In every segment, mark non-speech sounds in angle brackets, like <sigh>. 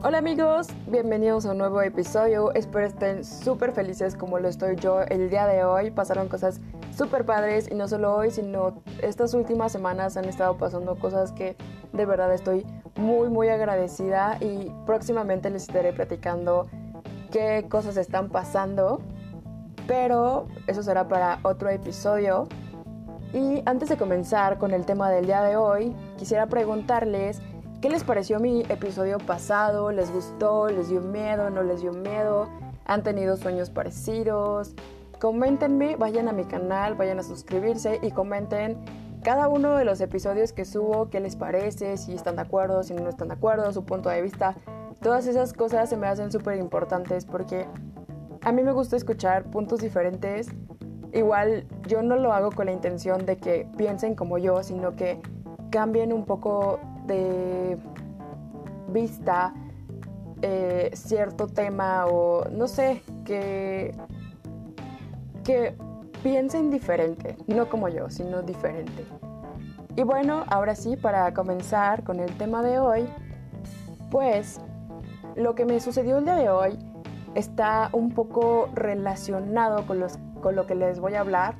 Hola amigos, bienvenidos a un nuevo episodio. Espero estén súper felices como lo estoy yo el día de hoy. Pasaron cosas súper padres y no solo hoy, sino estas últimas semanas han estado pasando cosas que de verdad estoy muy muy agradecida y próximamente les estaré platicando qué cosas están pasando. Pero eso será para otro episodio. Y antes de comenzar con el tema del día de hoy, quisiera preguntarles ¿Qué les pareció mi episodio pasado? ¿Les gustó? ¿Les dio miedo? ¿No les dio miedo? ¿Han tenido sueños parecidos? Coméntenme, vayan a mi canal, vayan a suscribirse y comenten cada uno de los episodios que subo, qué les parece, si están de acuerdo, si no están de acuerdo, su punto de vista. Todas esas cosas se me hacen súper importantes porque a mí me gusta escuchar puntos diferentes. Igual yo no lo hago con la intención de que piensen como yo, sino que cambien un poco de vista eh, cierto tema o no sé, que, que piensen diferente, no como yo, sino diferente. Y bueno, ahora sí, para comenzar con el tema de hoy, pues lo que me sucedió el día de hoy está un poco relacionado con, los, con lo que les voy a hablar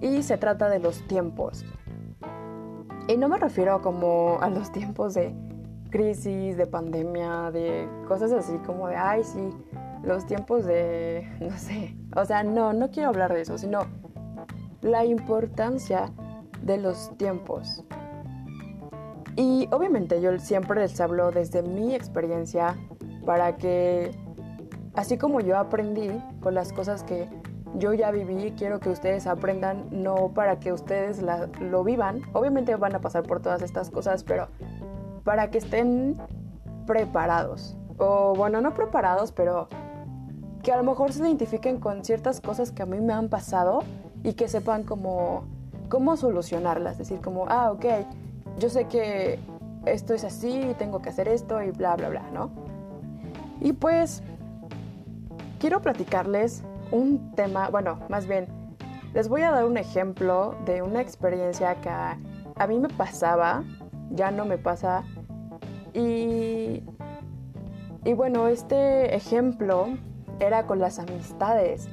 y se trata de los tiempos. Y no me refiero como a los tiempos de crisis, de pandemia, de cosas así como de, ay, sí, los tiempos de, <laughs> no sé, o sea, no, no quiero hablar de eso, sino la importancia de los tiempos. Y obviamente yo siempre les hablo desde mi experiencia para que, así como yo aprendí con las cosas que yo ya viví, quiero que ustedes aprendan, no para que ustedes lo vivan. Obviamente van a pasar por todas estas cosas, pero para que estén preparados. O bueno, no preparados, pero que a lo mejor se identifiquen con ciertas cosas que a mí me han pasado y que sepan cómo, cómo solucionarlas. Decir, como, ah, ok, yo sé que esto es así, tengo que hacer esto y bla, bla, bla, ¿no? Y pues quiero platicarles un tema, bueno, más bien, les voy a dar un ejemplo de una experiencia que a, mí me pasaba, ya no me pasa, y, y bueno, este ejemplo era con las amistades.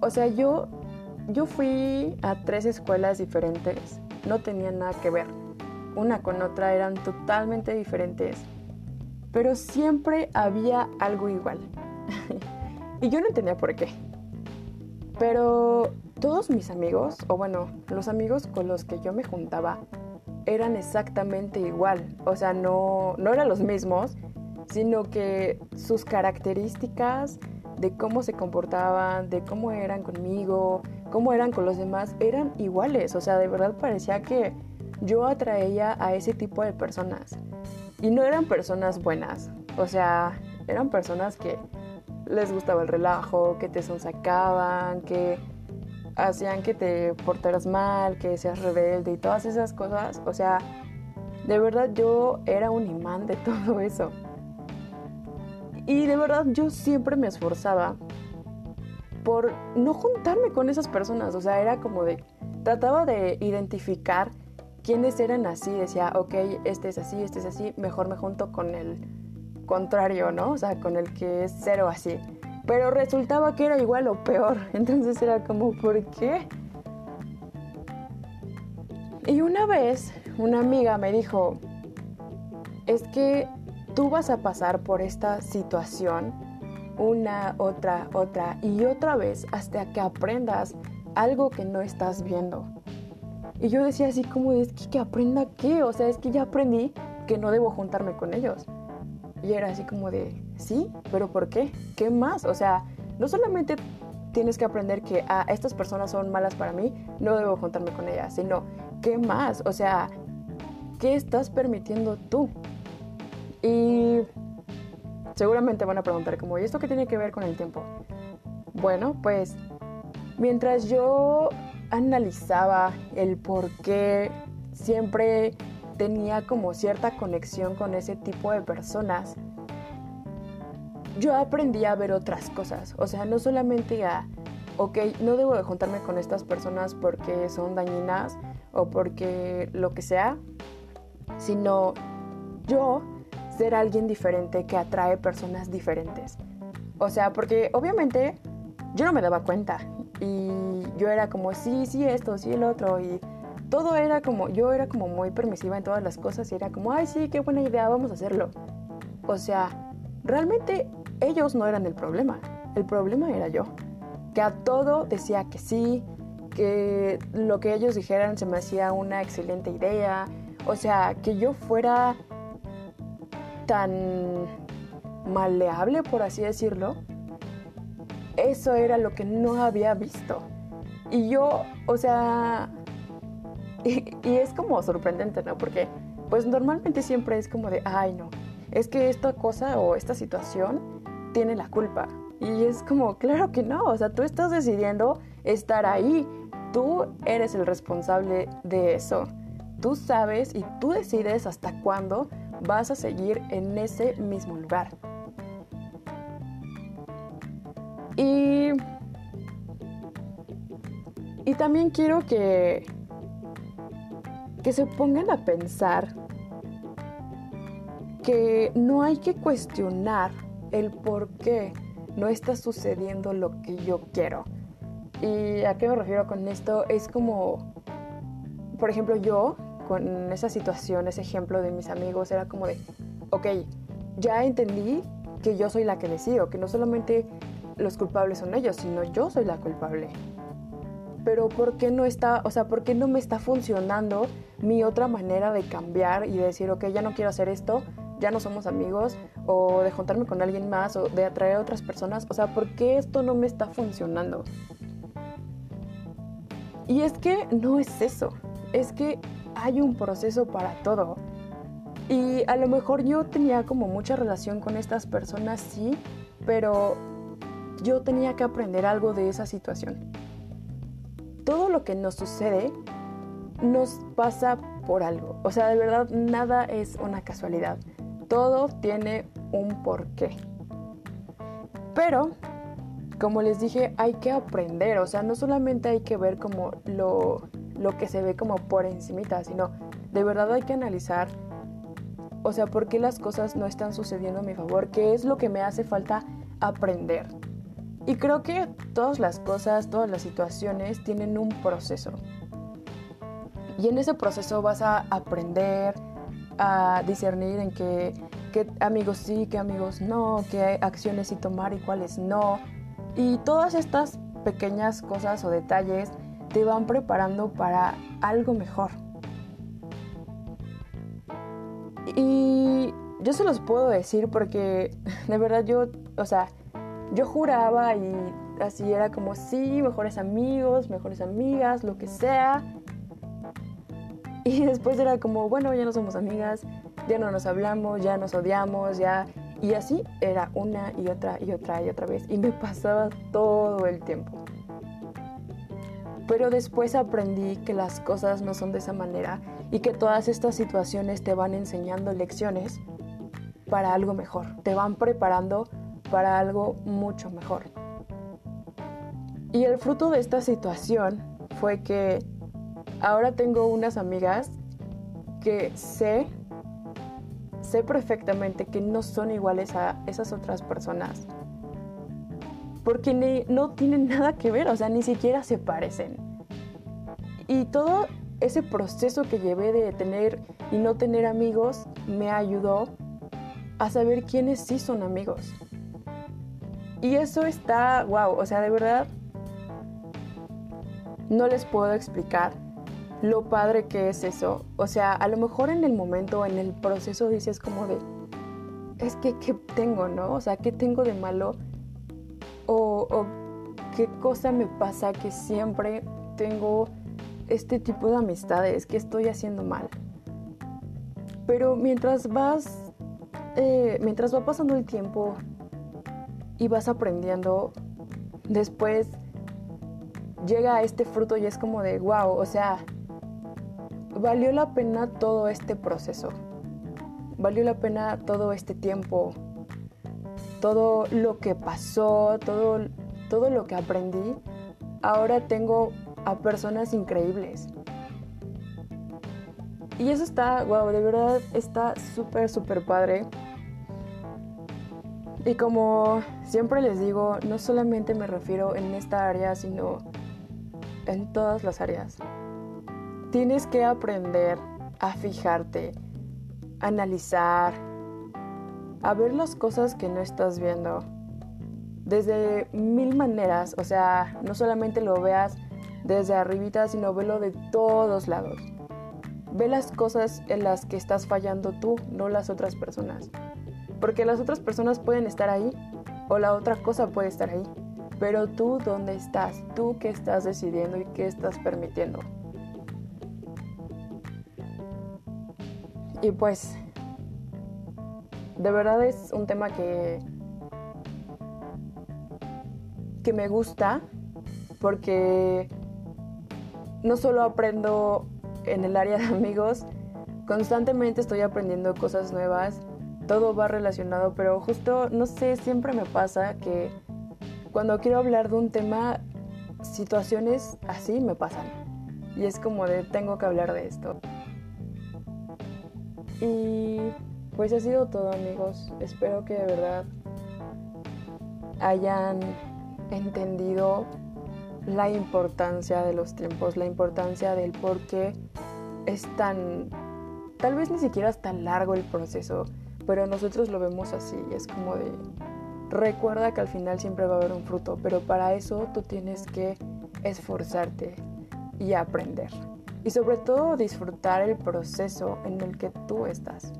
O sea, yo, yo fui a tres escuelas diferentes, no tenían nada que ver. Una con otra eran totalmente diferentes, pero siempre había algo igual. <laughs> Y yo no entendía por qué. Pero todos mis amigos, o bueno, los amigos con los que yo me juntaba, eran exactamente igual. O sea, no, no eran los mismos, sino que sus características de cómo se comportaban, de cómo eran conmigo, cómo eran con los demás, eran iguales. O sea, de verdad parecía que yo atraía a ese tipo de personas. Y no eran personas buenas. O sea, eran personas que les gustaba el relajo, que te sonsacaban, que hacían que te portaras mal, que seas rebelde y todas esas cosas. O sea, de verdad yo era un imán de <laughs> todo eso. Y de verdad yo siempre me esforzaba por no juntarme con esas personas. O sea, era como de, trataba de identificar quiénes eran así. Decía, ok, este es así, este es así, mejor me junto con el contrario, ¿no? O sea, con el que es cero así. Pero resultaba que era igual o peor. <laughs> Entonces era como, ¿por qué? Y una vez una amiga me dijo, es que tú vas a pasar por esta situación una, otra, otra y otra vez hasta que aprendas algo que no estás viendo. Y yo decía así como, es que, que aprenda qué, o sea, es que ya aprendí que no debo juntarme con ellos. Y era así como de, sí, pero ¿por qué? ¿Qué más? O sea, no solamente tienes que aprender que ah, estas personas son malas para mí, no debo juntarme con ellas, sino, ¿qué más? O sea, ¿qué estás permitiendo tú? Y seguramente van a preguntar como, ¿y esto qué tiene que ver con el tiempo? Bueno, pues mientras yo analizaba el por qué siempre tenía como cierta conexión con ese tipo de personas, yo aprendí a ver otras cosas. O sea, no solamente a, ok, no debo de juntarme con estas personas porque son dañinas o porque lo que sea, sino yo ser alguien diferente que atrae personas diferentes. O sea, porque obviamente yo no me daba cuenta y yo era como, sí, sí, esto, sí, el otro y todo era como, yo era como muy permisiva en todas las cosas y era como, ay, sí, qué buena idea, vamos a hacerlo. O sea, realmente ellos no eran el problema, el problema era yo, que a todo decía que sí, que lo que ellos dijeran se me hacía una excelente idea, o sea, que yo fuera tan maleable, por así decirlo, eso era lo que no había visto. Y yo, o sea, y, es como sorprendente, ¿no? Porque pues normalmente siempre es como de, ay no, es que esta cosa o esta situación tiene la culpa. Y es como, claro que no, o sea, tú estás decidiendo estar ahí, tú eres el responsable de eso. Tú sabes y tú decides hasta cuándo vas a seguir en ese mismo lugar. Y, y también quiero que, que se pongan a pensar que no hay que cuestionar el por qué no está sucediendo lo que yo quiero. ¿Y a qué me refiero con esto? Es como, por ejemplo, yo con esa situación, ese ejemplo de mis amigos, era como de, ok, ya entendí que yo soy la que decido, que no solamente los culpables son ellos, sino yo soy la culpable. Pero ¿por qué no está, o sea, por qué no me está funcionando mi otra manera de cambiar y de decir, ok, ya no quiero hacer esto, ya no somos amigos, o de juntarme con alguien más, o de atraer a otras personas? O sea, ¿por qué esto no me está funcionando? Y es que no es eso, es que hay un proceso para todo. Y a lo mejor yo tenía como mucha relación con estas personas, sí, pero yo tenía que aprender algo de esa situación. Todo lo que nos sucede nos pasa por algo. O sea, de verdad, nada es una casualidad. Todo tiene un porqué. Pero, como les dije, hay que aprender. O sea, no solamente hay que ver como lo, lo que se ve como por encimita, sino de verdad hay que analizar, o sea, por qué las cosas no están sucediendo a mi favor, qué es lo que me hace falta aprender. Y creo que todas las cosas, todas las situaciones tienen un proceso. Y en ese proceso vas a aprender a discernir en qué, qué amigos sí, qué amigos no, qué acciones sí tomar y cuáles no. Y todas estas pequeñas cosas o detalles te van preparando para algo mejor. Y yo se los puedo decir porque <laughs> de verdad yo, o sea, yo juraba y así era como, sí, mejores amigos, mejores amigas, lo que sea. Y <laughs> después era como, bueno, ya no somos amigas, ya no nos hablamos, ya nos odiamos, ya... Y así era una y otra y otra y otra vez. Y me pasaba todo el tiempo. Pero después aprendí que las cosas no son de esa manera y que todas estas situaciones te van enseñando lecciones para algo mejor. Te van preparando para algo mucho mejor. Y el fruto de esta situación fue que ahora tengo unas amigas que sé, sé perfectamente que no son iguales a esas otras personas. Porque no tienen nada que ver, o sea, ni siquiera se parecen. Y todo ese proceso que llevé de tener y no tener amigos me ayudó a saber quiénes sí son amigos. Y eso está, wow, o sea, de verdad, no les puedo explicar lo padre que es eso. O sea, a lo mejor en el momento, en el proceso dices como de, es que, ¿qué tengo, no? O sea, ¿qué tengo de malo? O, o qué cosa me pasa que siempre tengo este tipo de amistades, que estoy haciendo mal. Pero mientras vas, eh, mientras va pasando el tiempo, y vas aprendiendo, después llega este fruto y es como de, wow, o sea, valió la pena todo este proceso, valió la pena todo este tiempo, todo lo que pasó, todo, todo lo que aprendí. Ahora tengo a personas increíbles. Y eso está, wow, de verdad está súper, súper padre. Y como siempre les digo, no solamente me refiero en esta área, sino en todas las áreas. Tienes que aprender a fijarte, a analizar, a ver las cosas que no estás viendo. Desde mil maneras, o sea, no solamente lo veas desde arribita, sino velo de todos lados. Ve las cosas en las que estás fallando tú, no las otras personas. Porque las otras personas pueden estar ahí o la otra cosa puede estar ahí. Pero tú, ¿dónde estás? Tú qué estás decidiendo y qué estás permitiendo. Y pues, de verdad es un tema que, que me gusta porque no solo aprendo en el área de amigos, constantemente estoy aprendiendo cosas nuevas, todo va relacionado, pero justo, no sé, siempre me pasa que cuando quiero hablar de un tema, situaciones así me pasan. Y es como de, tengo que hablar de esto. Y pues ha sido todo amigos. Espero que de verdad hayan entendido la importancia de los tiempos, la importancia del por qué es tan, tal vez ni siquiera es tan largo el proceso, pero nosotros lo vemos así, es como de, recuerda que al final siempre va a haber un fruto, pero para eso tú tienes que esforzarte y aprender. Y sobre todo disfrutar el proceso en el que tú estás.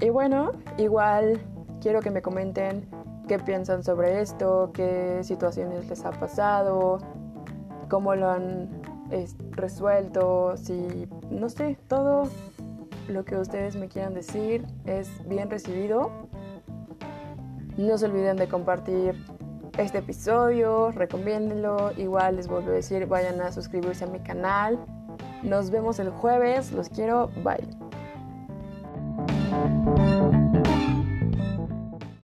Y bueno, igual quiero que me comenten qué piensan sobre esto, qué situaciones les ha pasado, cómo lo han resuelto, si, no sé, todo lo que ustedes me quieran decir es bien recibido. No se olviden de compartir este episodio, recomiéndenlo. Igual les vuelvo a decir, vayan a suscribirse a mi canal. Nos vemos el jueves, los quiero, bye.